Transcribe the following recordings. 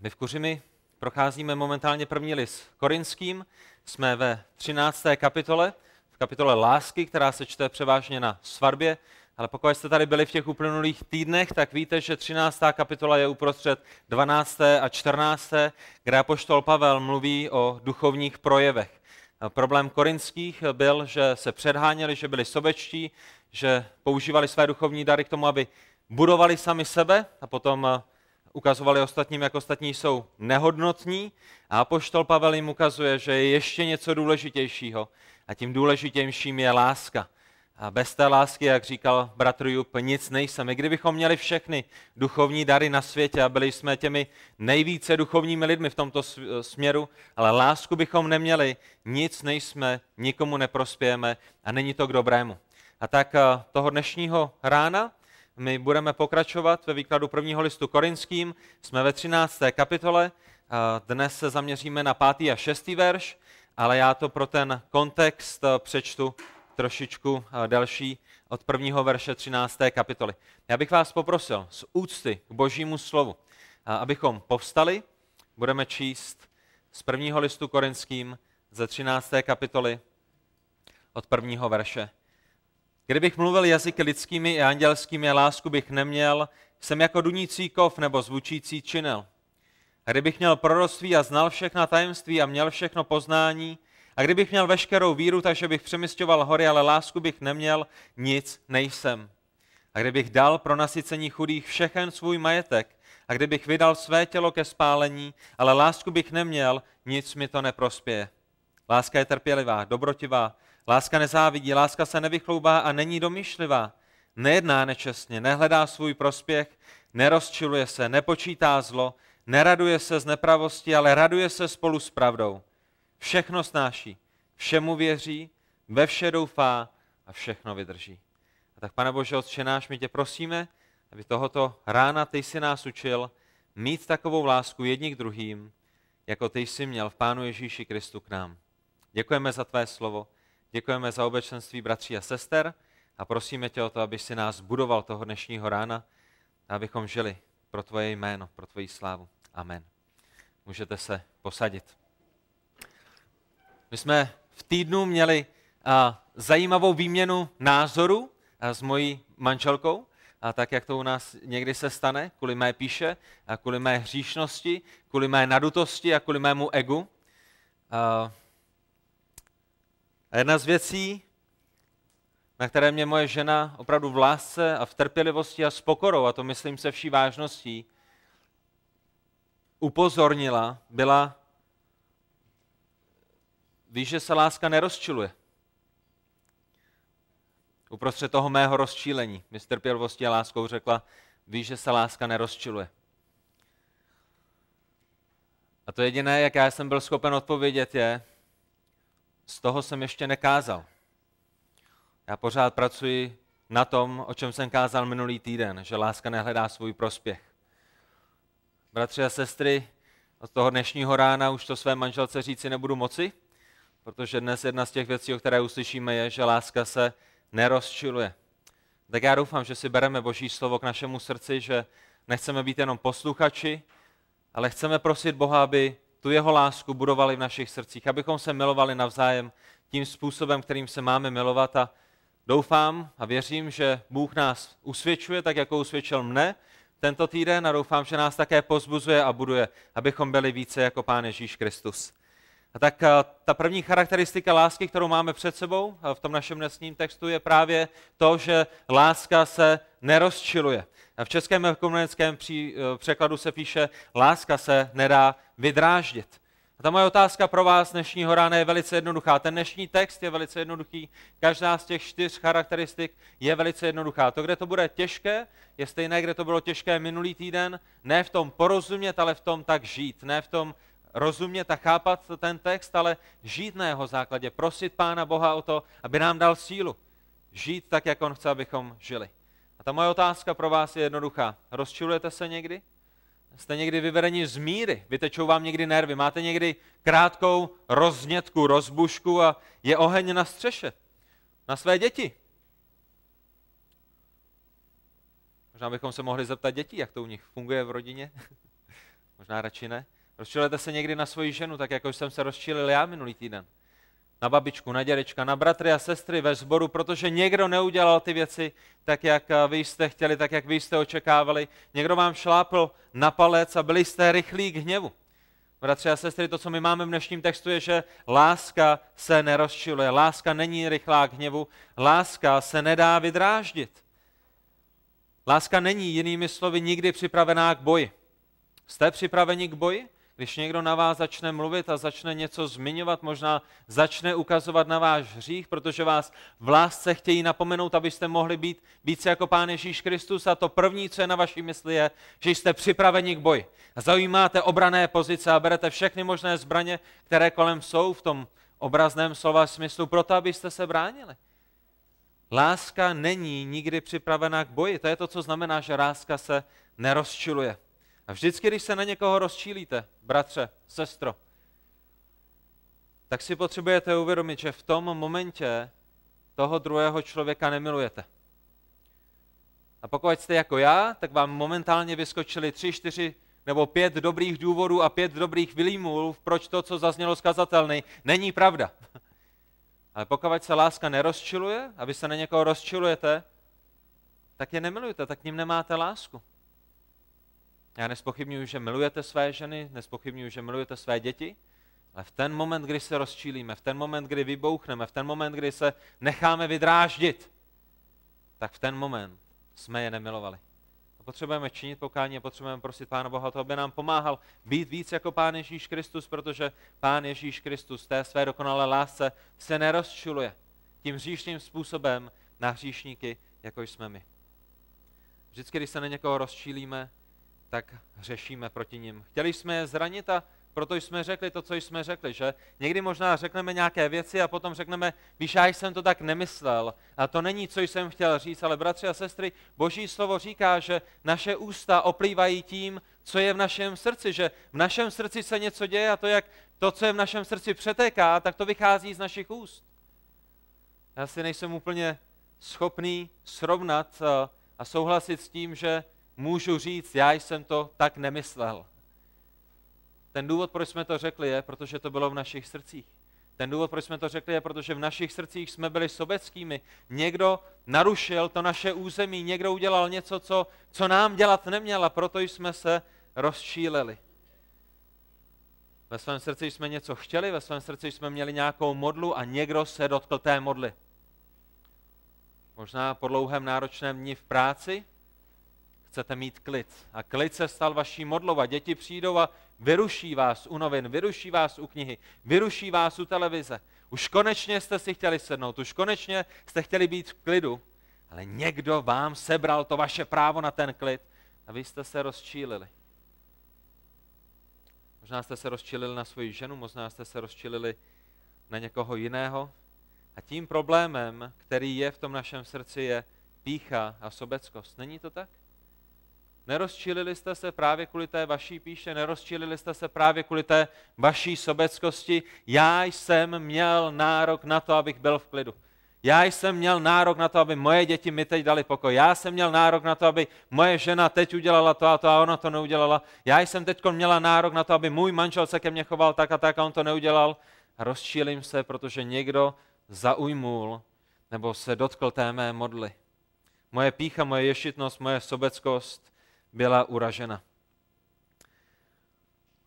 My v Kuřimi procházíme momentálně první list korinským. Jsme ve 13. kapitole, v kapitole lásky, která se čte převážně na svatbě. Ale pokud jste tady byli v těch uplynulých týdnech, tak víte, že 13. kapitola je uprostřed 12. a 14., kde apoštol Pavel mluví o duchovních projevech. Problém korinských byl, že se předháněli, že byli sobečtí, že používali své duchovní dary k tomu, aby budovali sami sebe a potom ukazovali ostatním, jak ostatní jsou nehodnotní. A apoštol Pavel jim ukazuje, že je ještě něco důležitějšího. A tím důležitějším je láska. A bez té lásky, jak říkal bratr Jup, nic nejsem. I kdybychom měli všechny duchovní dary na světě a byli jsme těmi nejvíce duchovními lidmi v tomto směru, ale lásku bychom neměli, nic nejsme, nikomu neprospějeme a není to k dobrému. A tak toho dnešního rána my budeme pokračovat ve výkladu prvního listu korinským. Jsme ve 13. kapitole. Dnes se zaměříme na pátý a šestý verš, ale já to pro ten kontext přečtu trošičku delší od prvního verše 13. kapitoly. Já bych vás poprosil z úcty k božímu slovu, abychom povstali. Budeme číst z prvního listu korinským ze 13. kapitoly od prvního verše Kdybych mluvil jazyky lidskými i andělskými a lásku bych neměl, jsem jako dunící kov nebo zvučící činel. A kdybych měl proroctví a znal všechna tajemství a měl všechno poznání, a kdybych měl veškerou víru, takže bych přemysťoval hory, ale lásku bych neměl, nic nejsem. A kdybych dal pro nasycení chudých všechen svůj majetek, a kdybych vydal své tělo ke spálení, ale lásku bych neměl, nic mi to neprospěje. Láska je trpělivá, dobrotivá, Láska nezávidí, láska se nevychloubá a není domýšlivá. Nejedná nečestně, nehledá svůj prospěch, nerozčiluje se, nepočítá zlo, neraduje se z nepravosti, ale raduje se spolu s pravdou. Všechno snáší, všemu věří, ve vše doufá a všechno vydrží. A tak, pane Bože, Otče náš, my tě prosíme, aby tohoto rána ty jsi nás učil mít takovou lásku jedni k druhým, jako ty jsi měl v Pánu Ježíši Kristu k nám. Děkujeme za tvé slovo. Děkujeme za obečenství bratří a sester a prosíme tě o to, aby si nás budoval toho dnešního rána a abychom žili pro tvoje jméno, pro tvoji slávu. Amen. Můžete se posadit. My jsme v týdnu měli zajímavou výměnu názoru s mojí manželkou, a tak, jak to u nás někdy se stane, kvůli mé píše, a kvůli mé hříšnosti, kvůli mé nadutosti a kvůli mému egu. A, a jedna z věcí, na které mě moje žena opravdu v lásce a v trpělivosti a s pokorou, a to myslím se vší vážností, upozornila, byla, víš, že se láska nerozčiluje. Uprostřed toho mého rozčílení mi s trpělivostí a láskou řekla, víš, že se láska nerozčiluje. A to jediné, jak já jsem byl schopen odpovědět, je, z toho jsem ještě nekázal. Já pořád pracuji na tom, o čem jsem kázal minulý týden, že láska nehledá svůj prospěch. Bratři a sestry, od toho dnešního rána už to své manželce říci nebudu moci, protože dnes jedna z těch věcí, o které uslyšíme, je, že láska se nerozčiluje. Tak já doufám, že si bereme Boží slovo k našemu srdci, že nechceme být jenom posluchači, ale chceme prosit Boha, aby tu jeho lásku budovali v našich srdcích, abychom se milovali navzájem tím způsobem, kterým se máme milovat a doufám a věřím, že Bůh nás usvědčuje, tak jako usvědčil mne tento týden a doufám, že nás také pozbuzuje a buduje, abychom byli více jako Pán Ježíš Kristus. A tak eh, ta první charakteristika lásky, kterou máme před sebou eh, v tom našem dnesním textu, je právě to, že láska se nerozčiluje. V českém ekumenickém eh, překladu se píše, láska se nedá vydráždit. A ta moje otázka pro vás dnešního rána je velice jednoduchá. Ten dnešní text je velice jednoduchý. Každá z těch čtyř charakteristik je velice jednoduchá. To, kde to bude těžké, je stejné, kde to bylo těžké minulý týden. Ne v tom porozumět, ale v tom tak žít. Ne v tom rozumět a chápat ten text, ale žít na jeho základě. Prosit Pána Boha o to, aby nám dal sílu. Žít tak, jak On chce, abychom žili. A ta moje otázka pro vás je jednoduchá. Rozčilujete se někdy? Jste někdy vyvedeni z míry, vytečou vám někdy nervy, máte někdy krátkou roznětku, rozbušku a je oheň na střeše. Na své děti. Možná bychom se mohli zeptat dětí, jak to u nich funguje v rodině. Možná radši ne. Rozčilujete se někdy na svoji ženu, tak jako jsem se rozčilil já minulý týden. Na babičku, na dědečka, na bratry a sestry ve sboru, protože někdo neudělal ty věci tak, jak vy jste chtěli, tak, jak vy jste očekávali. Někdo vám šlápl na palec a byli jste rychlí k hněvu. Bratři a sestry, to, co my máme v dnešním textu, je, že láska se nerozčiluje. Láska není rychlá k hněvu. Láska se nedá vydráždit. Láska není jinými slovy nikdy připravená k boji. Jste připraveni k boji? Když někdo na vás začne mluvit a začne něco zmiňovat, možná začne ukazovat na váš hřích, protože vás v lásce chtějí napomenout, abyste mohli být více jako Pán Ježíš Kristus a to první, co je na vaší mysli, je, že jste připraveni k boji. A zaujímáte obrané pozice a berete všechny možné zbraně, které kolem jsou v tom obrazném slova smyslu, proto abyste se bránili. Láska není nikdy připravena k boji. To je to, co znamená, že láska se nerozčiluje. A vždycky, když se na někoho rozčílíte, bratře, sestro, tak si potřebujete uvědomit, že v tom momentě toho druhého člověka nemilujete. A pokud jste jako já, tak vám momentálně vyskočili tři, čtyři nebo pět dobrých důvodů a pět dobrých vylímů, proč to, co zaznělo skazatelný, není pravda. Ale pokud se láska nerozčiluje a vy se na někoho rozčilujete, tak je nemilujete, tak k ním nemáte lásku. Já nespochybnuju, že milujete své ženy, nespochybnuju, že milujete své děti, ale v ten moment, kdy se rozčílíme, v ten moment, kdy vybouchneme, v ten moment, kdy se necháme vydráždit, tak v ten moment jsme je nemilovali. A potřebujeme činit pokání a potřebujeme prosit Pána Boha to, aby nám pomáhal být víc jako Pán Ježíš Kristus, protože Pán Ježíš Kristus té své dokonalé lásce se nerozčiluje tím hříšným způsobem na hříšníky, jako jsme my. Vždycky, když se na někoho rozčílíme, tak hřešíme proti ním. Chtěli jsme je zranit a proto jsme řekli to, co jsme řekli, že někdy možná řekneme nějaké věci a potom řekneme, víš, já jsem to tak nemyslel. A to není, co jsem chtěl říct, ale bratři a sestry, boží slovo říká, že naše ústa oplývají tím, co je v našem srdci, že v našem srdci se něco děje a to, jak to, co je v našem srdci přetéká, tak to vychází z našich úst. Já si nejsem úplně schopný srovnat eh, a souhlasit s tím, že můžu říct, já jsem to tak nemyslel. Ten důvod, proč jsme to řekli, je, protože to bylo v našich srdcích. Ten důvod, proč jsme to řekli, je, protože v našich srdcích jsme byli sobeckými. Někdo narušil to naše území, někdo udělal něco, co, co nám dělat neměl a proto jsme se rozčílili. Ve svém srdci jsme něco chtěli, ve svém srdci jsme měli nějakou modlu a někdo se dotkl té modly. Možná po dlouhém náročném dní v práci, chcete mít klid. A klid se stal vaší modlou a děti přijdou a vyruší vás u novin, vyruší vás u knihy, vyruší vás u televize. Už konečně jste si chtěli sednout, už konečně jste chtěli být v klidu, ale někdo vám sebral to vaše právo na ten klid a vy jste se rozčílili. Možná jste se rozčílili na svoji ženu, možná jste se rozčílili na někoho jiného. A tím problémem, který je v tom našem srdci, je pícha a sobeckost. Není to tak? Nerozčilili jste se právě kvůli té vaší píše, nerozčilili jste se právě kvůli té vaší sobeckosti. Já jsem měl nárok na to, abych byl v klidu. Já jsem měl nárok na to, aby moje děti mi teď dali pokoj. Já jsem měl nárok na to, aby moje žena teď udělala to a to a ona to neudělala. Já jsem teď měla nárok na to, aby můj manžel se ke mně choval tak a tak a on to neudělal. A rozčílím se, protože někdo zaujmul nebo se dotkl té mé modly. Moje pícha, moje ješitnost, moje sobeckost byla uražena.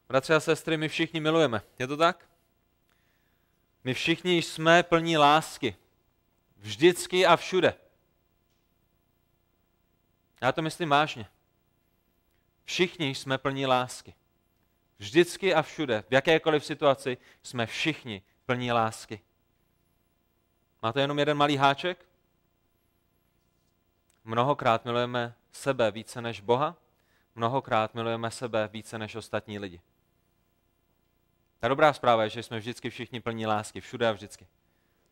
Bratři a sestry, my všichni milujeme. Je to tak? My všichni jsme plní lásky. Vždycky a všude. Já to myslím vážně. Všichni jsme plní lásky. Vždycky a všude, v jakékoliv situaci, jsme všichni plní lásky. Máte jenom jeden malý háček? Mnohokrát milujeme sebe více než Boha, mnohokrát milujeme sebe více než ostatní lidi. Ta dobrá zpráva je, že jsme vždycky všichni plní lásky, všude a vždycky.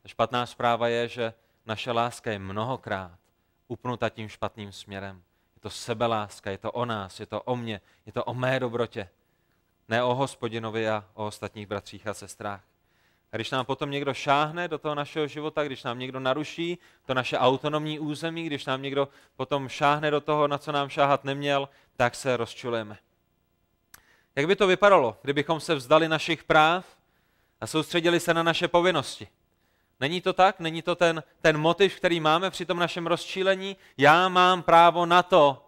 Ta špatná zpráva je, že naše láska je mnohokrát upnuta tím špatným směrem. Je to sebeláska, je to o nás, je to o mně, je to o mé dobrotě. Ne o hospodinovi a o ostatních bratřích a sestrách. A když nám potom někdo šáhne do toho našeho života, když nám někdo naruší to naše autonomní území, když nám někdo potom šáhne do toho, na co nám šáhat neměl, tak se rozčulujeme. Jak by to vypadalo, kdybychom se vzdali našich práv a soustředili se na naše povinnosti? Není to tak? Není to ten, ten motiv, který máme při tom našem rozčílení? Já mám právo na to,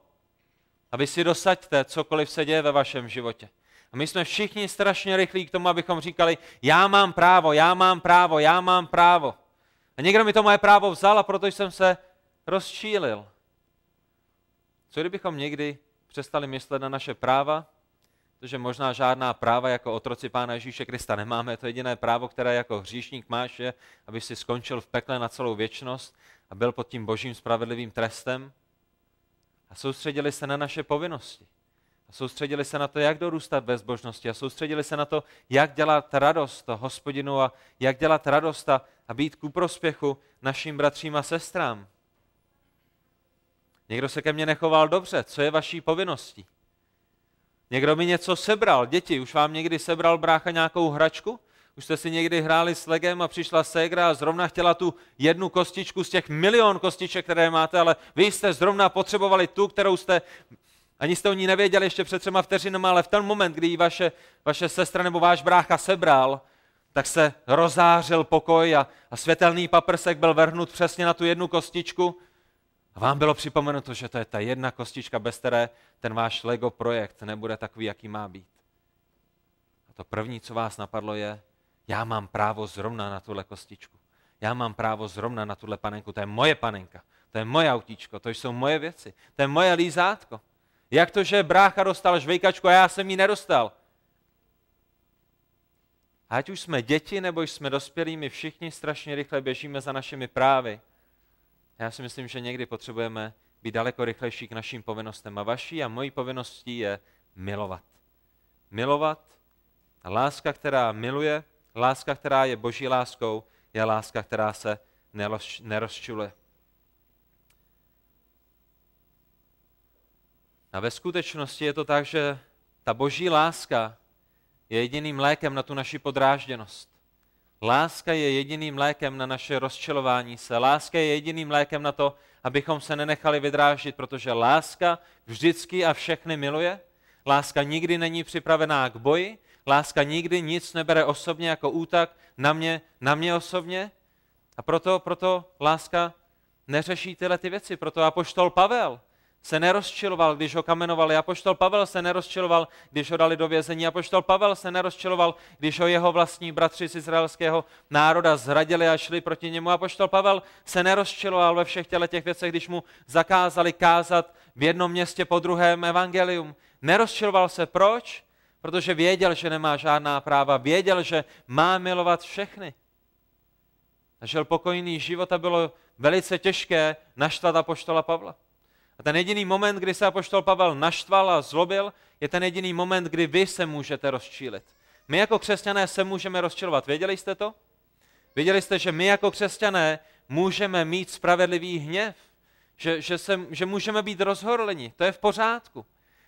a vy si dosaďte cokoliv se děje ve vašem životě. A my jsme všichni strašně rychlí k tomu, abychom říkali, já mám právo, já mám právo, já mám právo. A někdo mi to moje právo vzal a proto jsem se rozčílil. Co kdybychom někdy přestali myslet na naše práva, protože možná žádná práva jako otroci Pána Ježíše Krista nemáme. To jediné právo, které jako hříšník máš, je, aby si skončil v pekle na celou věčnost a byl pod tím božím spravedlivým trestem. A soustředili se na naše povinnosti. A soustředili se na to, jak dorůstat ve zbožnosti. A soustředili se na to, jak dělat radost hospodinu a jak dělat radost a, a být ku prospěchu našim bratřím a sestrám. Někdo se ke mně nechoval dobře. Co je vaší povinností? Někdo mi něco sebral. Děti, už vám někdy sebral brácha nějakou hračku? Už jste si někdy hráli s legem a přišla ségra a zrovna chtěla tu jednu kostičku z těch milion kostiček, které máte, ale vy jste zrovna potřebovali tu, kterou jste, ani jste o ní nevěděli ještě před třema vteřinami, ale v ten moment, kdy ji vaše, vaše sestra nebo váš brácha sebral, tak se rozářil pokoj a, a světelný paprsek byl vrhnut přesně na tu jednu kostičku a vám bylo připomenuto, že to je ta jedna kostička, bez které ten váš Lego projekt nebude takový, jaký má být. A to první, co vás napadlo, je, já mám právo zrovna na tuhle kostičku. Já mám právo zrovna na tuhle panenku. To je moje panenka. To je moje autíčko. To jsou moje věci. To je moje lízátko. Jak to, že brácha dostal žvejkačku a já jsem ji nedostal? Ať už jsme děti, nebo jsme dospělí, my všichni strašně rychle běžíme za našimi právy. Já si myslím, že někdy potřebujeme být daleko rychlejší k našim povinnostem. A vaší a mojí povinností je milovat. Milovat. A láska, která miluje, láska, která je boží láskou, je láska, která se nerozčuluje. A ve skutečnosti je to tak, že ta boží láska je jediným lékem na tu naši podrážděnost. Láska je jediným lékem na naše rozčelování se. Láska je jediným lékem na to, abychom se nenechali vydráždit, protože láska vždycky a všechny miluje. Láska nikdy není připravená k boji. Láska nikdy nic nebere osobně jako útak na mě, na mě osobně. A proto, proto láska neřeší tyhle ty věci. Proto apoštol Pavel se nerozčiloval, když ho kamenovali. Apoštol Pavel se nerozčiloval, když ho dali do vězení. Apoštol Pavel se nerozčiloval, když ho jeho vlastní bratři z izraelského národa zradili a šli proti němu. Apoštol Pavel se nerozčiloval ve všech těle těch věcech, když mu zakázali kázat v jednom městě po druhém evangelium. Nerozčiloval se. Proč? Protože věděl, že nemá žádná práva. Věděl, že má milovat všechny. Žil pokojný život a bylo velice těžké naštvat apoštola Pavla. A ten jediný moment, kdy se apoštol Pavel naštval a zlobil, je ten jediný moment, kdy vy se můžete rozčílit. My jako křesťané se můžeme rozčilovat. Věděli jste to? Věděli jste, že my jako křesťané můžeme mít spravedlivý hněv, že, že, se, že můžeme být rozhorleni. To je v pořádku.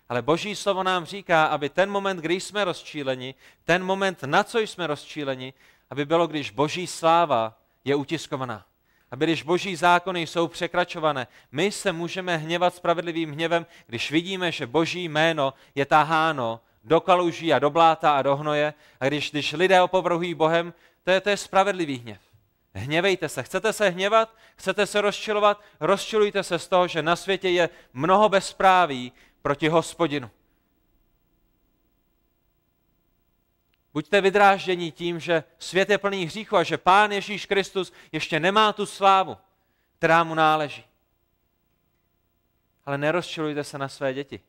Ale Boží slovo nám říká, aby ten moment, kdy jsme rozčíleni, ten moment, na co jsme rozčíleni, aby bylo, když Boží sláva je utiskovaná aby když boží zákony jsou překračované, my se můžeme hněvat spravedlivým hněvem, když vidíme, že boží jméno je taháno do kaluží a do bláta a do hnoje a když, když lidé opovrhují Bohem, to je, to je spravedlivý hněv. Hněvejte se. Chcete se hněvat? Chcete se rozčilovat? Rozčilujte se z toho, že na světě je mnoho bezpráví proti hospodinu. Buďte vydráždění tím, že svět je plný hříchu a že Pán Ježíš Kristus ještě nemá tu slávu, která mu náleží. Ale nerozčilujte se na své děti.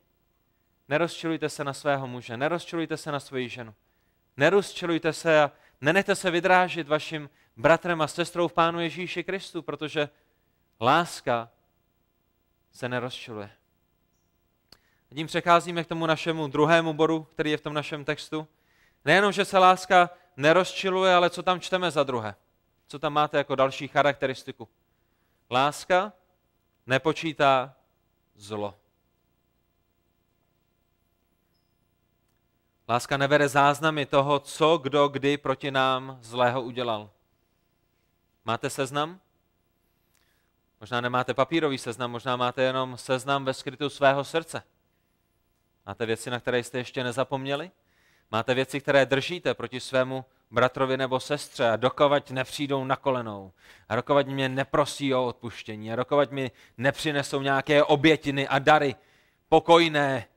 Nerozčilujte se na svého muže. Nerozčilujte se na svoji ženu. Nerozčilujte se a nenechte se vydrážit vašim bratrem a sestrou v Pánu Ježíši Kristu, protože láska se nerozčiluje. A tím přecházíme k tomu našemu druhému bodu, který je v tom našem textu. Nejenom, že se láska nerozčiluje, ale co tam čteme za druhé? Co tam máte jako další charakteristiku? Láska nepočítá zlo. Láska nevede záznamy toho, co kdo kdy proti nám zlého udělal. Máte seznam? Možná nemáte papírový seznam, možná máte jenom seznam ve skrytu svého srdce. Máte věci, na které jste ještě nezapomněli? Máte věci, které držíte proti svému bratrovi nebo sestře a dokovat nepřijdou na kolenou a dokovat mě neprosí o odpuštění a dokovat mi nepřinesou nějaké obětiny a dary pokojné,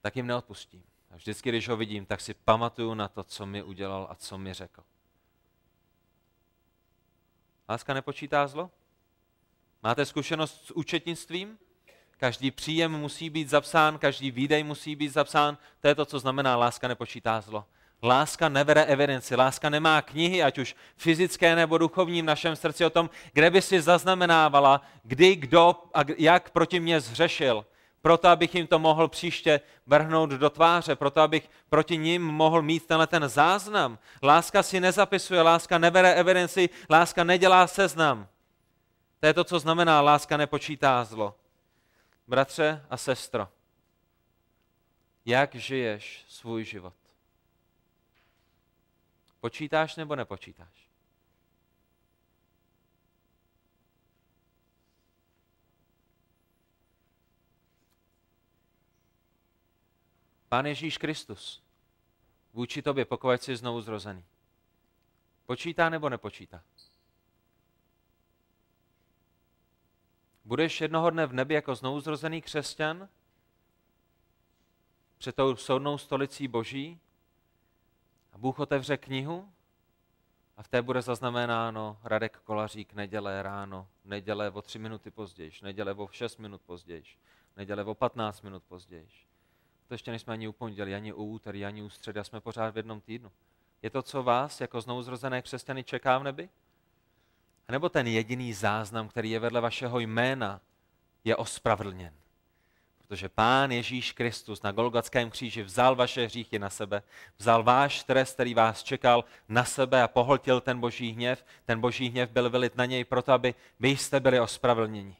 tak jim neodpustím. A vždycky, když ho vidím, tak si pamatuju na to, co mi udělal a co mi řekl. Láska nepočítá zlo? Máte zkušenost s účetnictvím? Každý příjem musí být zapsán, každý výdej musí být zapsán. To je to, co znamená láska nepočítá zlo. Láska nevede evidenci, láska nemá knihy, ať už fyzické nebo duchovní v našem srdci o tom, kde by si zaznamenávala, kdy, kdo a jak proti mě zřešil. Proto, abych jim to mohl příště vrhnout do tváře, proto, abych proti ním mohl mít tenhle ten záznam. Láska si nezapisuje, láska nebere evidenci, láska nedělá seznam. To je to, co znamená, láska nepočítá zlo. Bratře a sestro, jak žiješ svůj život? Počítáš nebo nepočítáš? Pán Ježíš Kristus vůči tobě, pokud jsi znovu zrozený. Počítá nebo nepočítá? Budeš jednoho dne v nebi jako znovuzrozený křesťan před tou soudnou stolicí Boží a Bůh otevře knihu a v té bude zaznamenáno Radek Kolařík neděle ráno, neděle o tři minuty později, neděle o šest minut později, neděle o patnáct minut později. To ještě nejsme ani u pondělí, ani u úterý, ani u středy, jsme pořád v jednom týdnu. Je to, co vás jako znovuzrozené křesťany čeká v nebi? Nebo ten jediný záznam, který je vedle vašeho jména, je ospravedlněn? Protože Pán Ježíš Kristus na Golgatském kříži vzal vaše hříchy na sebe, vzal váš trest, který vás čekal, na sebe a pohltil ten boží hněv. Ten boží hněv byl vylit na něj proto, aby vy jste byli ospravedlněni.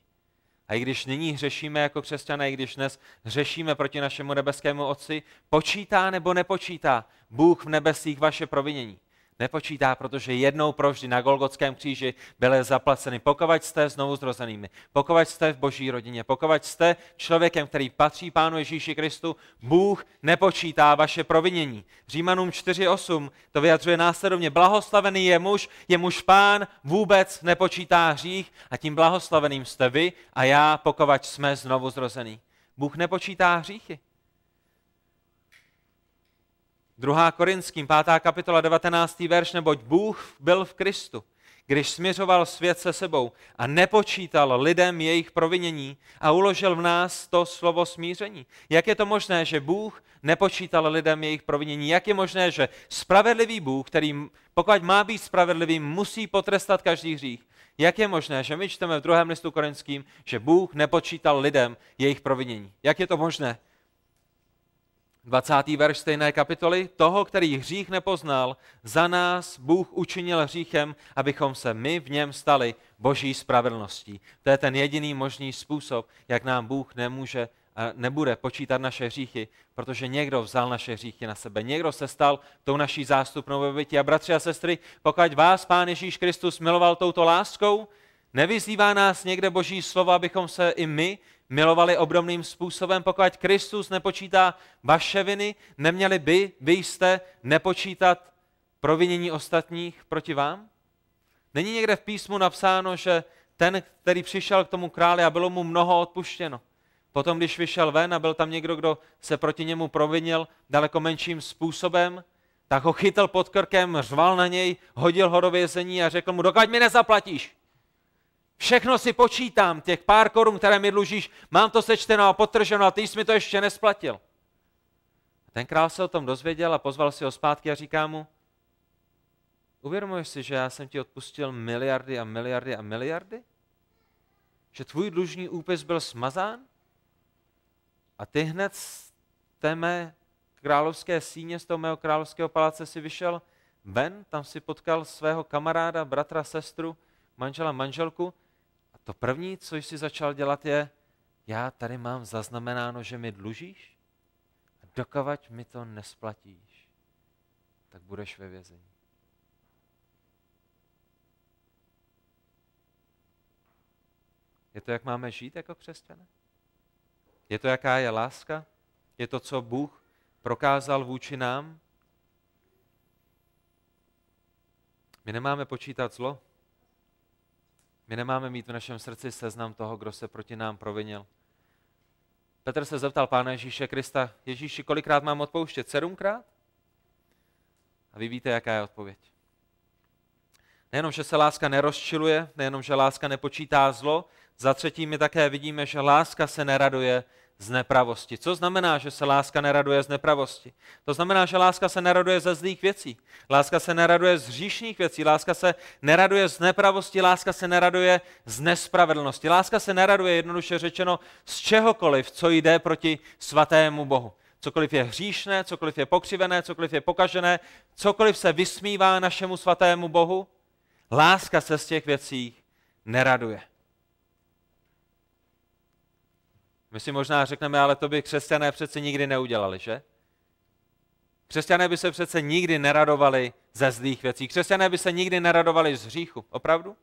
A i když nyní hřešíme jako křesťané, i když dnes hřešíme proti našemu nebeskému Otci, počítá nebo nepočítá Bůh v nebesích vaše provinění? Nepočítá, protože jednou provždy na Golgotském kříži byly zaplaceny. Pokud jste znovu zrozenými, pokud jste v boží rodině, pokud jste člověkem, který patří Pánu Ježíši Kristu, Bůh nepočítá vaše provinění. Římanům 4.8 to vyjadřuje následovně. Blahoslavený je muž, je muž Pán, vůbec nepočítá hřích a tím blahoslaveným jste vy a já, pokud jsme znovu zrození. Bůh nepočítá hříchy. 2. Korinským, 5. kapitola, 19. verš, neboť Bůh byl v Kristu, když směřoval svět se sebou a nepočítal lidem jejich provinění a uložil v nás to slovo smíření. Jak je to možné, že Bůh nepočítal lidem jejich provinění? Jak je možné, že spravedlivý Bůh, který pokud má být spravedlivý, musí potrestat každý hřích? Jak je možné, že my čteme v druhém listu korinským, že Bůh nepočítal lidem jejich provinění? Jak je to možné? 20. verš stejné kapitoly, toho, který hřích nepoznal, za nás Bůh učinil hříchem, abychom se my v něm stali boží spravedlností. To je ten jediný možný způsob, jak nám Bůh nemůže a nebude počítat naše hříchy, protože někdo vzal naše hříchy na sebe. Někdo se stal tou naší zástupnou ve bytí. A bratři a sestry, pokud vás Pán Ježíš Kristus miloval touto láskou, nevyzývá nás někde Boží slovo, abychom se i my milovali obdobným způsobem. Pokud Kristus nepočítá vaše viny, neměli by, vy jste nepočítat provinění ostatních proti vám? Není někde v písmu napsáno, že ten, který přišel k tomu králi a bylo mu mnoho odpuštěno, potom, když vyšel ven a byl tam někdo, kdo se proti němu provinil daleko menším způsobem, tak ho chytil pod krkem, řval na něj, hodil ho do vězení a řekl mu, dokud mi nezaplatíš, Všechno si počítám, těch pár korun, které mi dlužíš, mám to sečteno a potrženo a ty jsi mi to ještě nesplatil. Ten král se o tom dozvěděl a pozval si ho zpátky a říká mu, uvědomuješ si, že já jsem ti odpustil miliardy a miliardy a miliardy? Že tvůj dlužní úpis byl smazán? A ty hned z té mé královské síně, z toho mého královského paláce si vyšel ven, tam si potkal svého kamaráda, bratra, sestru, manžela, manželku to první, co jsi začal dělat, je, já tady mám zaznamenáno, že mi dlužíš a dokavať mi to nesplatíš, tak budeš ve vězení. Je to, jak máme žít jako křesťané? Je to, jaká je láska je to, co Bůh prokázal vůči nám? My nemáme počítat zlo. My nemáme mít v našem srdci seznam toho, kdo se proti nám provinil. Petr se zeptal Pána Ježíše Krista, Ježíši, kolikrát mám odpouštět? Sedmkrát? A vy víte, jaká je odpověď. Nejenom, že se láska nerozčiluje, nejenom, že láska nepočítá zlo, za třetí my také vidíme, že láska se neraduje z nepravosti. Co znamená, že se láska neraduje z nepravosti? To znamená, že láska se neraduje ze zlých věcí. Láska se neraduje z hříšných věcí. Láska se neraduje z nepravosti. Láska se neraduje z nespravedlnosti. Láska se neraduje, jednoduše řečeno, z čehokoliv, co jde proti svatému Bohu. Cokoliv je hříšné, cokoliv je pokřivené, cokoliv je pokažené, cokoliv se vysmívá našemu svatému Bohu, láska se z těch věcí neraduje. My si možná řekneme, ale to by křesťané přece nikdy neudělali, že? Křesťané by se přece nikdy neradovali ze zlých věcí. Křesťané by se nikdy neradovali z hříchu. Opravdu?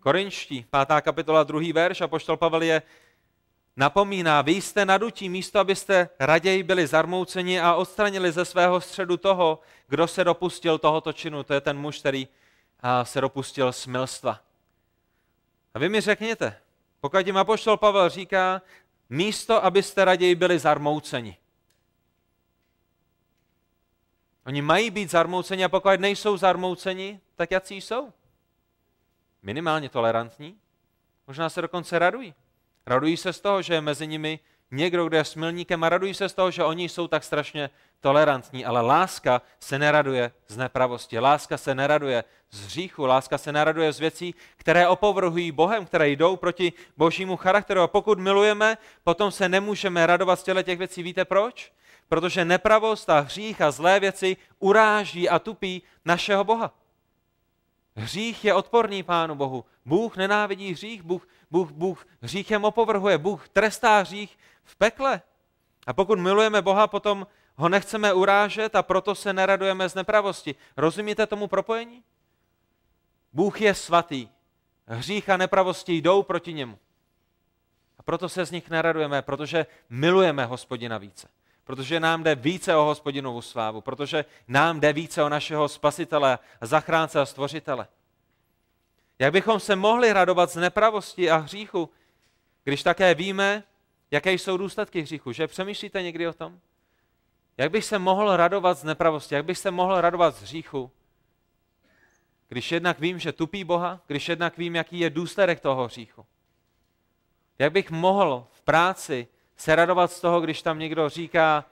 Korinští, pátá kapitola, druhý verš, a poštol Pavel je napomíná, vy jste nadutí místo, abyste raději byli zarmouceni a odstranili ze svého středu toho, kdo se dopustil tohoto činu. To je ten muž, který se dopustil smilstva. A vy mi řekněte, pokud jim apoštol Pavel říká, místo, abyste raději byli zarmouceni. Oni mají být zarmouceni a pokud nejsou zarmouceni, tak jaký jsou? Minimálně tolerantní. Možná se dokonce radují. Radují se z toho, že je mezi nimi někdo, kdo je smilníkem a radují se z toho, že oni jsou tak strašně tolerantní, ale láska se neraduje z nepravosti, láska se neraduje z hříchu, láska se neraduje z věcí, které opovrhují Bohem, které jdou proti božímu charakteru. A pokud milujeme, potom se nemůžeme radovat z těle těch věcí. Víte proč? Protože nepravost a hřích a zlé věci uráží a tupí našeho Boha. Hřích je odporný Pánu Bohu. Bůh nenávidí hřích, Bůh, Bůh, Bůh hříchem opovrhuje, Bůh trestá hřích v pekle. A pokud milujeme Boha, potom ho nechceme urážet a proto se neradujeme z nepravosti. Rozumíte tomu propojení? Bůh je svatý. Hřích a nepravosti jdou proti němu. A proto se z nich neradujeme, protože milujeme hospodina více. Protože nám jde více o hospodinovu slávu, protože nám jde více o našeho spasitele, zachránce a stvořitele. Jak bychom se mohli radovat z nepravosti a hříchu, když také víme, jaké jsou důsledky hříchu, že? Přemýšlíte někdy o tom? Jak bych se mohl radovat z nepravosti, jak bych se mohl radovat z hříchu, když jednak vím, že tupí Boha, když jednak vím, jaký je důsledek toho hříchu. Jak bych mohl v práci se radovat z toho, když tam někdo říká,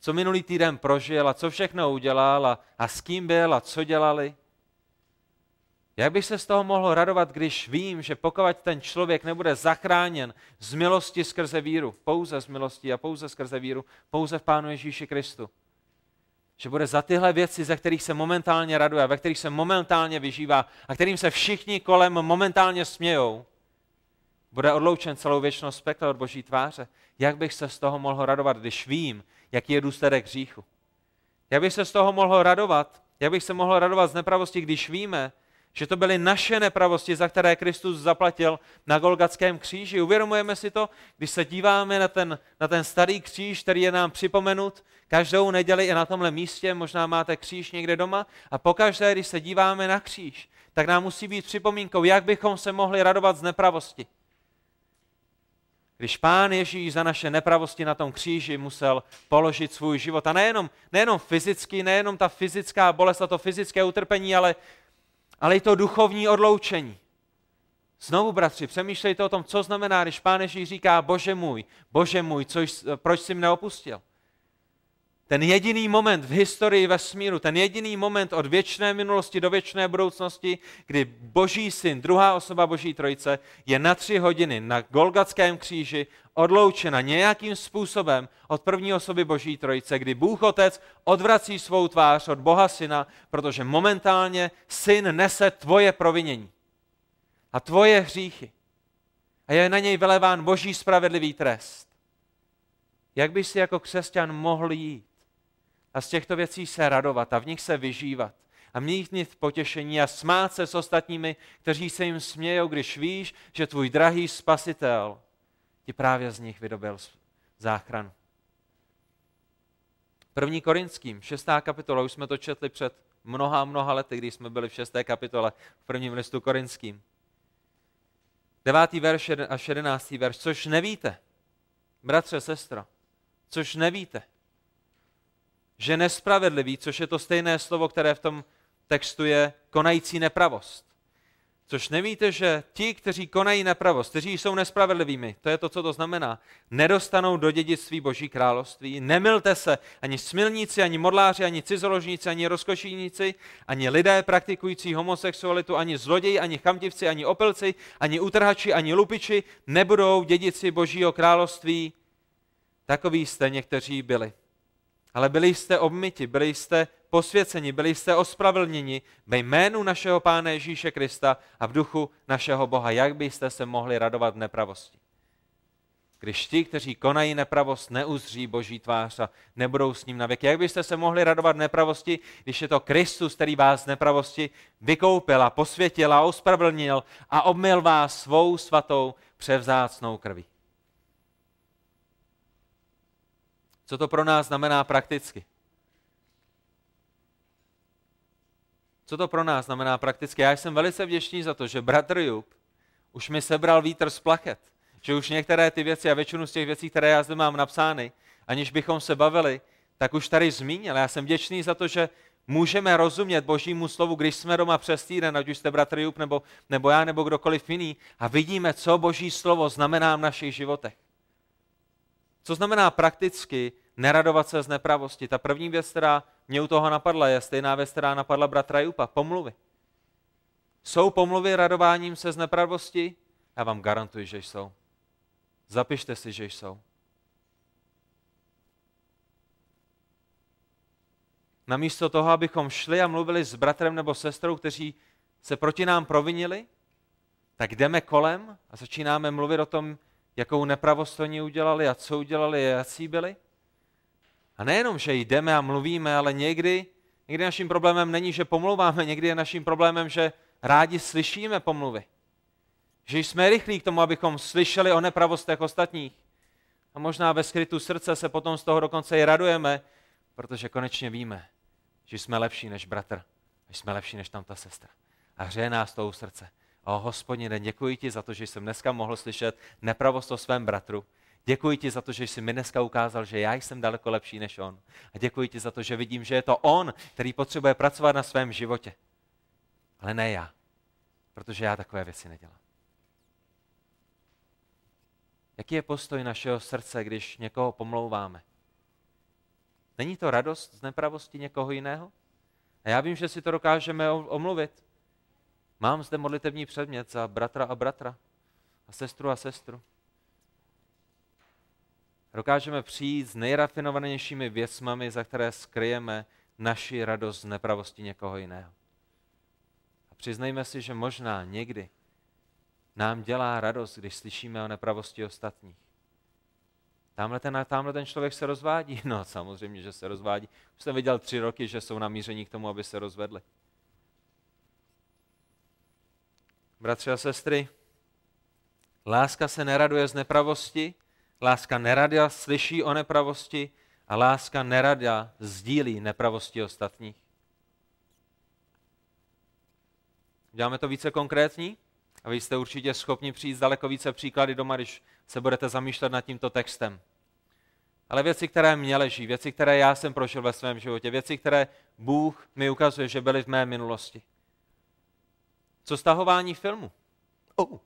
co minulý týden prožil a co všechno udělal a, a s kým byl a co dělali. Jak bych se z toho mohl radovat, když vím, že pokud ten člověk nebude zachráněn z milosti skrze víru, pouze z milosti a pouze skrze víru, pouze v Pánu Ježíši Kristu, že bude za tyhle věci, ze kterých se momentálně raduje, ve kterých se momentálně vyžívá a kterým se všichni kolem momentálně smějou, bude odloučen celou věčnost z pekla od boží tváře. Jak bych se z toho mohl radovat, když vím, jaký je důsledek hříchu? Jak bych se z toho mohl radovat? Jak bych se mohl radovat z nepravosti, když víme, že to byly naše nepravosti, za které Kristus zaplatil na Golgatském kříži. Uvědomujeme si to, když se díváme na ten, na ten starý kříž, který je nám připomenut každou neděli i na tomhle místě, možná máte kříž někde doma, a pokaždé, když se díváme na kříž, tak nám musí být připomínkou, jak bychom se mohli radovat z nepravosti. Když pán Ježíš za naše nepravosti na tom kříži musel položit svůj život. A nejenom, nejenom fyzicky, nejenom ta fyzická bolest a to fyzické utrpení, ale ale i to duchovní odloučení. Znovu, bratři, přemýšlejte o tom, co znamená, když Pán Ježíš říká, bože můj, bože můj, což, proč jsi mne opustil. Ten jediný moment v historii vesmíru, ten jediný moment od věčné minulosti do věčné budoucnosti, kdy Boží syn, druhá osoba Boží trojice, je na tři hodiny na Golgatském kříži odloučena nějakým způsobem od první osoby Boží trojice, kdy Bůh Otec odvrací svou tvář od Boha Syna, protože momentálně Syn nese tvoje provinění a tvoje hříchy. A je na něj vyleván Boží spravedlivý trest. Jak bys si jako křesťan mohl jít a z těchto věcí se radovat a v nich se vyžívat a mít potěšení a smát se s ostatními, kteří se jim smějou, když víš, že tvůj drahý spasitel ti právě z nich vydobil záchranu. První Korinským, šestá kapitola, už jsme to četli před mnoha, mnoha lety, když jsme byli v šesté kapitole v prvním listu Korinským. Devátý verš až jedenáctý verš, což nevíte, bratře, sestro, což nevíte, že nespravedlivý, což je to stejné slovo, které v tom textu je konající nepravost. Což nevíte, že ti, kteří konají nepravost, kteří jsou nespravedlivými, to je to, co to znamená, nedostanou do dědictví Boží království. Nemilte se, ani smilníci, ani modláři, ani cizoložníci, ani rozkošíníci, ani lidé praktikující homosexualitu, ani zloději, ani chamtivci, ani opilci, ani utrhači, ani lupiči nebudou dědici Božího království. Takový jste někteří byli. Ale byli jste obmyti, byli jste posvěceni, byli jste ospravedlněni ve jménu našeho Pána Ježíše Krista a v duchu našeho Boha. Jak byste se mohli radovat v nepravosti? Když ti, kteří konají nepravost, neuzří Boží tvář a nebudou s ním na věky. Jak byste se mohli radovat nepravosti, když je to Kristus, který vás z nepravosti vykoupil a posvětil a ospravedlnil a obmyl vás svou svatou převzácnou krví? Co to pro nás znamená prakticky? Co to pro nás znamená prakticky? Já jsem velice vděčný za to, že bratr Jup už mi sebral vítr z plachet. Že už některé ty věci a většinu z těch věcí, které já zde mám napsány, aniž bychom se bavili, tak už tady zmínil. Já jsem vděčný za to, že můžeme rozumět Božímu slovu, když jsme doma přes týden, ať už jste bratr Jup nebo, nebo já nebo kdokoliv jiný, a vidíme, co Boží slovo znamená v našich životech. Co znamená prakticky neradovat se z nepravosti? Ta první věc, která mě u toho napadla, je stejná věc, která napadla bratra Jupa, pomluvy. Jsou pomluvy radováním se z nepravosti? Já vám garantuji, že jsou. Zapište si, že jsou. Namísto toho, abychom šli a mluvili s bratrem nebo sestrou, kteří se proti nám provinili, tak jdeme kolem a začínáme mluvit o tom, jakou nepravost oni udělali a co udělali a jaký byli. A nejenom, že jdeme a mluvíme, ale někdy, někdy naším problémem není, že pomlouváme, někdy je naším problémem, že rádi slyšíme pomluvy. Že jsme rychlí k tomu, abychom slyšeli o nepravostech ostatních. A možná ve skrytu srdce se potom z toho dokonce i radujeme, protože konečně víme, že jsme lepší než bratr, že jsme lepší než tam ta sestra. A hřeje nás to u srdce. Hospodine, děkuji ti za to, že jsem dneska mohl slyšet nepravost o svém bratru. Děkuji ti za to, že jsi mi dneska ukázal, že já jsem daleko lepší než on. A děkuji ti za to, že vidím, že je to on, který potřebuje pracovat na svém životě. Ale ne já, protože já takové věci nedělám. Jaký je postoj našeho srdce, když někoho pomlouváme? Není to radost z nepravosti někoho jiného? A já vím, že si to dokážeme omluvit. Mám zde modlitevní předmět za bratra a bratra a sestru a sestru. Dokážeme přijít s nejrafinovanějšími věcmami, za které skryjeme naši radost z nepravosti někoho jiného. A přiznejme si, že možná někdy nám dělá radost, když slyšíme o nepravosti ostatních. Tamhle ten, tamhle ten člověk se rozvádí. No samozřejmě, že se rozvádí. Už jsem viděl tři roky, že jsou namíření k tomu, aby se rozvedli. Bratři a sestry, láska se neraduje z nepravosti, láska nerada slyší o nepravosti a láska nerada sdílí nepravosti ostatních. Děláme to více konkrétní? A vy jste určitě schopni přijít daleko více příklady doma, když se budete zamýšlet nad tímto textem. Ale věci, které mě leží, věci, které já jsem prožil ve svém životě, věci, které Bůh mi ukazuje, že byly v mé minulosti. Co stahování filmu? Oh.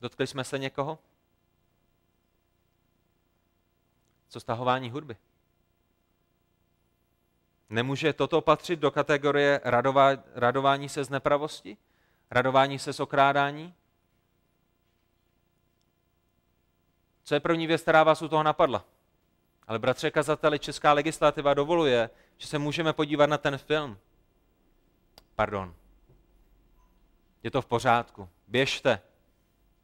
Dotkli jsme se někoho? Co stahování hudby? Nemůže toto patřit do kategorie radová, radování se z nepravosti? Radování se z okrádání? Co je první věc, která vás u toho napadla? Ale bratře kazateli, česká legislativa dovoluje, že se můžeme podívat na ten film. Pardon. Je to v pořádku. Běžte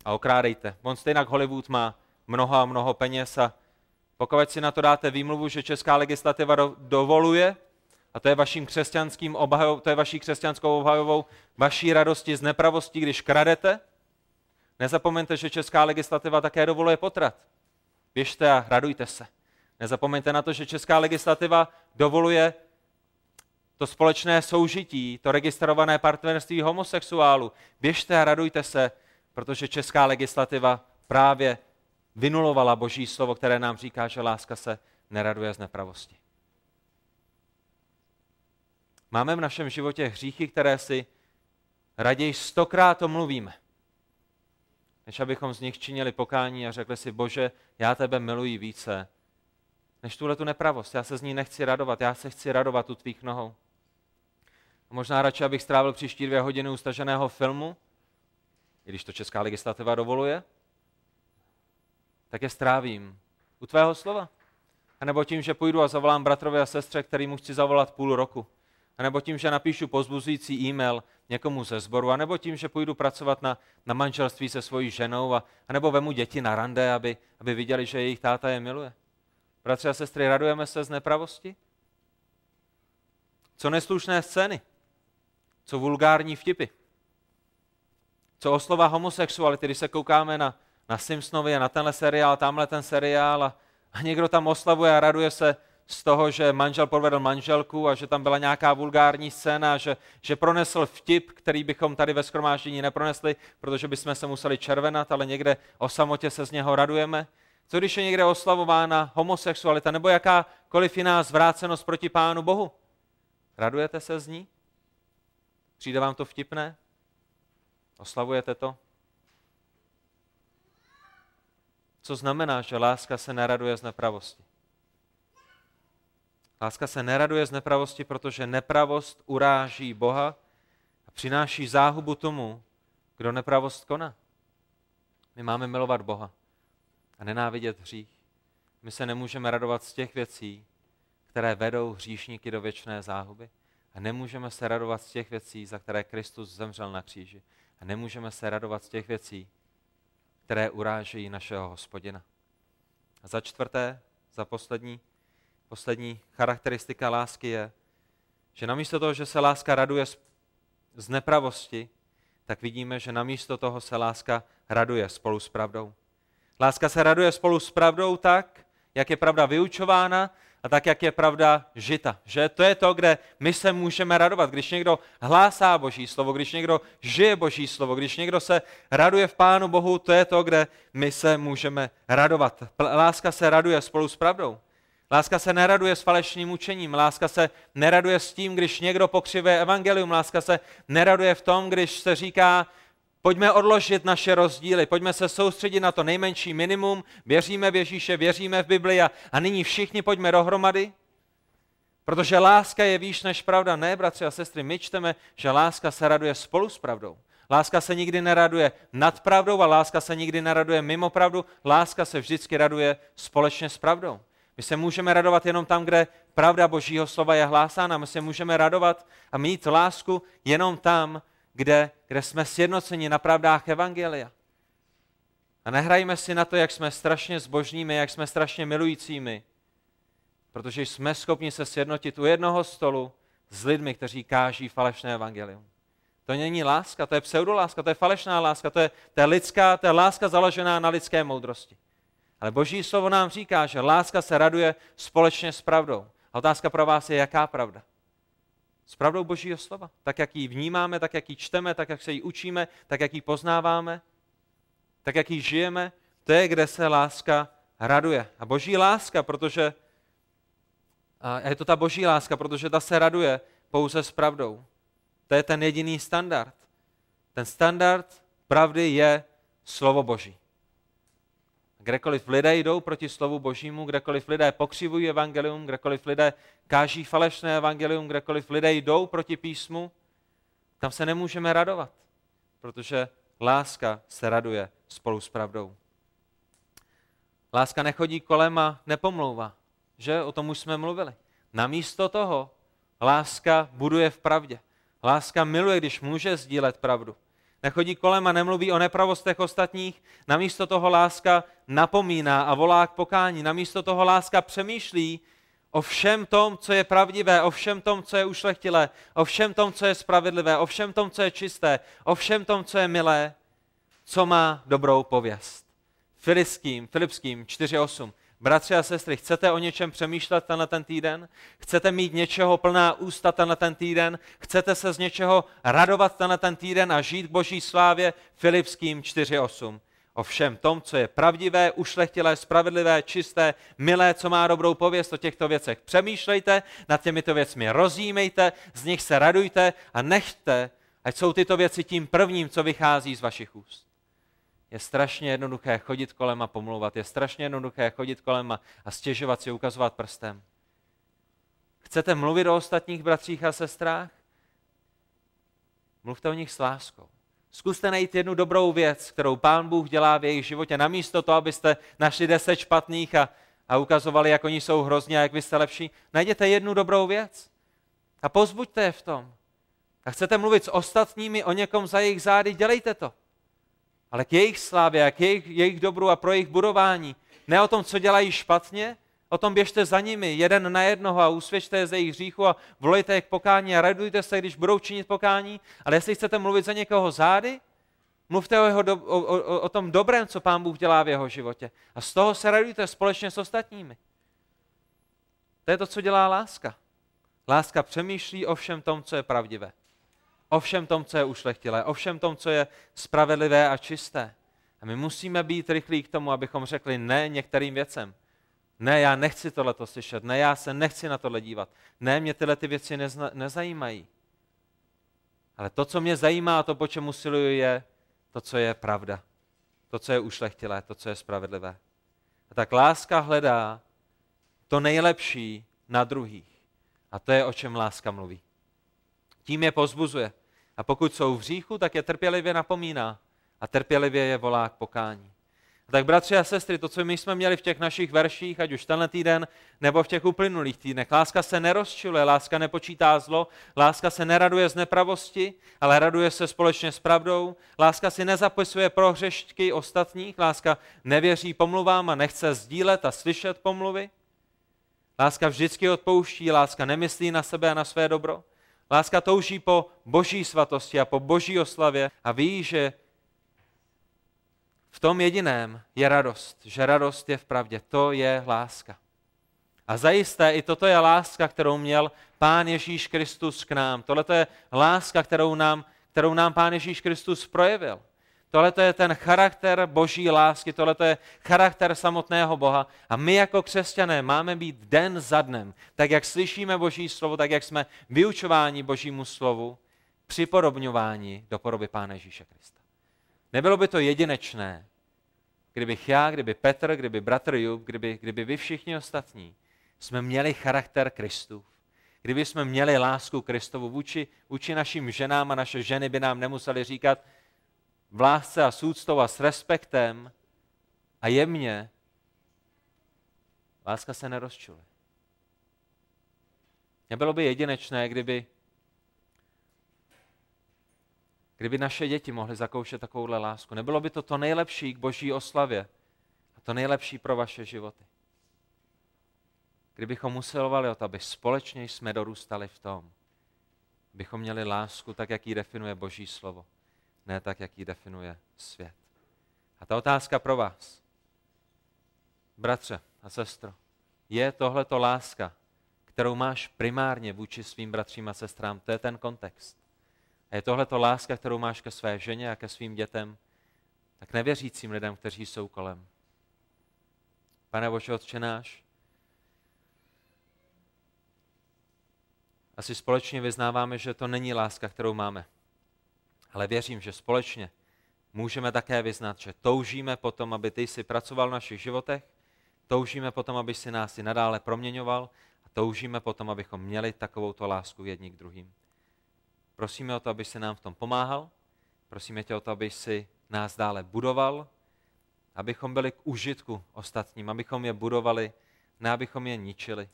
a okrádejte. On stejně Hollywood má mnoho a mnoho peněz a pokud si na to dáte výmluvu, že česká legislativa do, dovoluje, a to je vaším křesťanským obhajov, to je vaší křesťanskou obhajovou vaší radosti z nepravosti, když kradete, nezapomeňte, že česká legislativa také dovoluje potrat. Běžte a radujte se. Nezapomeňte na to, že česká legislativa dovoluje to společné soužití, to registrované partnerství homosexuálu. Běžte a radujte se, protože česká legislativa právě vynulovala boží slovo, které nám říká, že láska se neraduje z nepravosti. Máme v našem životě hříchy, které si raději stokrát omluvíme, než abychom z nich činili pokání a řekli si, bože, já tebe miluji více, než tuhle tu nepravost. Já se z ní nechci radovat, já se chci radovat u tvých nohou. A možná radši, abych strávil příští dvě hodiny ustaženého filmu, i když to česká legislativa dovoluje, tak je strávím u tvého slova. A nebo tím, že půjdu a zavolám bratrovi a sestře, který mu chci zavolat půl roku. A nebo tím, že napíšu pozbuzující e-mail někomu ze sboru. A nebo tím, že půjdu pracovat na, na manželství se svojí ženou. A, a nebo vemu děti na rande, aby, aby viděli, že jejich táta je miluje. Bratři a sestry, radujeme se z nepravosti? Co neslušné scény? Co vulgární vtipy? Co oslova homosexuality, když se koukáme na, na Simpsonovi a na tenhle seriál, tamhle ten seriál a, a někdo tam oslavuje a raduje se z toho, že manžel podvedl manželku a že tam byla nějaká vulgární scéna, že, že pronesl vtip, který bychom tady ve skromáždění nepronesli, protože bychom se museli červenat, ale někde o samotě se z něho radujeme. Co když je někde oslavována homosexualita nebo jakákoliv jiná zvrácenost proti Pánu Bohu? Radujete se z ní? Přijde vám to vtipné? Oslavujete to? Co znamená, že láska se neraduje z nepravosti? Láska se neraduje z nepravosti, protože nepravost uráží Boha a přináší záhubu tomu, kdo nepravost koná. My máme milovat Boha a nenávidět hřích. My se nemůžeme radovat z těch věcí, které vedou hříšníky do věčné záhuby. A nemůžeme se radovat z těch věcí, za které Kristus zemřel na kříži. A nemůžeme se radovat z těch věcí, které urážejí našeho hospodina. A za čtvrté, za poslední, poslední charakteristika lásky je, že namísto toho, že se láska raduje z nepravosti, tak vidíme, že namísto toho se láska raduje spolu s pravdou. Láska se raduje spolu s pravdou tak, jak je pravda vyučována a tak, jak je pravda žita. Že to je to, kde my se můžeme radovat. Když někdo hlásá Boží slovo, když někdo žije Boží slovo, když někdo se raduje v Pánu Bohu, to je to, kde my se můžeme radovat. Láska se raduje spolu s pravdou. Láska se neraduje s falešným učením, láska se neraduje s tím, když někdo pokřivuje evangelium, láska se neraduje v tom, když se říká, Pojďme odložit naše rozdíly, pojďme se soustředit na to nejmenší minimum, věříme v Ježíše, věříme v Bibli a, a nyní všichni pojďme dohromady, protože láska je výš než pravda. Ne, bratři a sestry, my čteme, že láska se raduje spolu s pravdou. Láska se nikdy neraduje nad pravdou a láska se nikdy neraduje mimo pravdu. Láska se vždycky raduje společně s pravdou. My se můžeme radovat jenom tam, kde pravda Božího slova je hlásána. My se můžeme radovat a mít lásku jenom tam, kde, kde jsme sjednoceni na pravdách Evangelia. A nehrajme si na to, jak jsme strašně zbožními, jak jsme strašně milujícími, protože jsme schopni se sjednotit u jednoho stolu s lidmi, kteří káží falešné evangelium. To není láska, to je pseudoláska, to je falešná láska, to je, to je lidská, to je láska založená na lidské moudrosti. Ale Boží slovo nám říká, že láska se raduje společně s pravdou. A otázka pro vás je, jaká pravda? S pravdou Božího slova. Tak, jak ji vnímáme, tak, jak ji čteme, tak, jak se ji učíme, tak, jak ji poznáváme, tak, jak ji žijeme, to je, kde se láska raduje. A Boží láska, protože a je to ta Boží láska, protože ta se raduje pouze s pravdou. To je ten jediný standard. Ten standard pravdy je slovo Boží. Kdekoliv lidé jdou proti slovu božímu, kdekoliv lidé pokřivují evangelium, kdekoliv lidé káží falešné evangelium, kdekoliv lidé jdou proti písmu, tam se nemůžeme radovat, protože láska se raduje spolu s pravdou. Láska nechodí kolem a nepomlouvá, že? O tom už jsme mluvili. Namísto toho láska buduje v pravdě. Láska miluje, když může sdílet pravdu nechodí kolem a nemluví o nepravostech ostatních, namísto toho láska napomíná a volá k pokání, namísto toho láska přemýšlí o všem tom, co je pravdivé, o všem tom, co je ušlechtilé, o všem tom, co je spravedlivé, o všem tom, co je čisté, o všem tom, co je milé, co má dobrou pověst. Filiským, Filipským 4.8. Bratři a sestry, chcete o něčem přemýšlet tenhle ten týden? Chcete mít něčeho plná ústa tenhle ten týden? Chcete se z něčeho radovat tenhle ten týden a žít boží slávě? Filipským 4.8. O všem tom, co je pravdivé, ušlechtilé, spravedlivé, čisté, milé, co má dobrou pověst o těchto věcech. Přemýšlejte, nad těmito věcmi rozjímejte, z nich se radujte a nechte, ať jsou tyto věci tím prvním, co vychází z vašich úst. Je strašně jednoduché chodit kolem a pomlouvat. Je strašně jednoduché chodit kolem a, a stěžovat si, ukazovat prstem. Chcete mluvit o ostatních bratřích a sestrách? Mluvte o nich s láskou. Zkuste najít jednu dobrou věc, kterou Pán Bůh dělá v jejich životě. Namísto toho, abyste našli deset špatných a, a ukazovali, jak oni jsou hrozně a jak vy jste lepší, najděte jednu dobrou věc a pozbuďte je v tom. A chcete mluvit s ostatními o někom za jejich zády, dělejte to ale k jejich slávě a k jejich, jejich dobru a pro jejich budování. Ne o tom, co dělají špatně, o tom běžte za nimi, jeden na jednoho a usvědčte je ze jejich hříchu a volejte je k pokání a radujte se, když budou činit pokání. Ale jestli chcete mluvit za někoho zády, mluvte o, jeho do, o, o, o tom dobrém, co Pán Bůh dělá v jeho životě. A z toho se radujte společně s ostatními. To je to, co dělá láska. Láska přemýšlí o všem tom, co je pravdivé o všem tom, co je ušlechtilé, o všem tom, co je spravedlivé a čisté. A my musíme být rychlí k tomu, abychom řekli ne některým věcem. Ne, já nechci tohleto slyšet, ne, já se nechci na tohle dívat, ne, mě tyhle ty věci nezna, nezajímají. Ale to, co mě zajímá a to, po čem usiluji, je to, co je pravda. To, co je ušlechtilé, to, co je spravedlivé. A tak láska hledá to nejlepší na druhých. A to je, o čem láska mluví. Tím je pozbuzuje. A pokud jsou v hříchu, tak je trpělivě napomíná. A trpělivě je volá k pokání. A tak bratři a sestry, to, co my jsme měli v těch našich verších, ať už tenhle týden, nebo v těch uplynulých týdnech, láska se nerozčiluje, láska nepočítá zlo, láska se neraduje z nepravosti, ale raduje se společně s pravdou, láska si nezapisuje prohřešťky ostatních, láska nevěří pomluvám a nechce sdílet a slyšet pomluvy, láska vždycky odpouští, láska nemyslí na sebe a na své dobro, Láska touží po boží svatosti a po boží oslavě a ví, že v tom jediném je radost, že radost je v pravdě. To je láska. A zajisté i toto je láska, kterou měl Pán Ježíš Kristus k nám. Tohle je láska, kterou nám, kterou nám Pán Ježíš Kristus projevil. Tohle je ten charakter boží lásky, tohle je charakter samotného Boha. A my jako křesťané máme být den za dnem, tak jak slyšíme boží slovo, tak jak jsme vyučováni božímu slovu, připodobňováni do podoby Pána Ježíše Krista. Nebylo by to jedinečné, kdybych já, kdyby Petr, kdyby bratr Jub, kdyby, kdyby vy všichni ostatní jsme měli charakter Kristův. Kdyby jsme měli lásku Kristovu vůči, vůči našim ženám a naše ženy by nám nemuseli říkat, v lásce a s a s respektem a jemně, láska se nerozčuje. Nebylo by jedinečné, kdyby, kdyby naše děti mohly zakoušet takovouhle lásku. Nebylo by to to nejlepší k boží oslavě a to nejlepší pro vaše životy. Kdybychom usilovali o to, aby společně jsme dorůstali v tom, bychom měli lásku tak, jak ji definuje boží slovo ne tak, jak ji definuje svět. A ta otázka pro vás, bratře a sestro, je tohleto láska, kterou máš primárně vůči svým bratřím a sestrám, to je ten kontext. A je tohleto láska, kterou máš ke své ženě a ke svým dětem, tak nevěřícím lidem, kteří jsou kolem. Pane Bože, Otče náš, asi společně vyznáváme, že to není láska, kterou máme ale věřím, že společně můžeme také vyznat, že toužíme potom, aby ty si pracoval v našich životech, toužíme potom, aby si nás i nadále proměňoval a toužíme potom, abychom měli takovouto lásku jedni k druhým. Prosíme o to, aby se nám v tom pomáhal, prosíme tě o to, aby si nás dále budoval, abychom byli k užitku ostatním, abychom je budovali, ne abychom je ničili.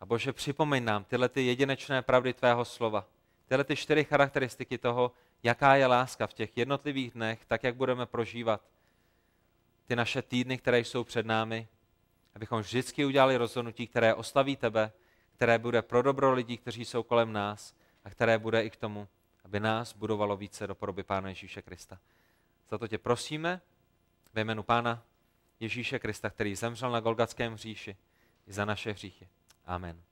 A Bože, připomeň nám tyhle ty jedinečné pravdy tvého slova, tyhle ty čtyři charakteristiky toho, jaká je láska v těch jednotlivých dnech, tak jak budeme prožívat ty naše týdny, které jsou před námi, abychom vždycky udělali rozhodnutí, které oslaví tebe, které bude pro dobro lidí, kteří jsou kolem nás a které bude i k tomu, aby nás budovalo více do podoby Pána Ježíše Krista. Za to tě prosíme ve jménu Pána Ježíše Krista, který zemřel na Golgatském hříši i za naše hříchy. Amen.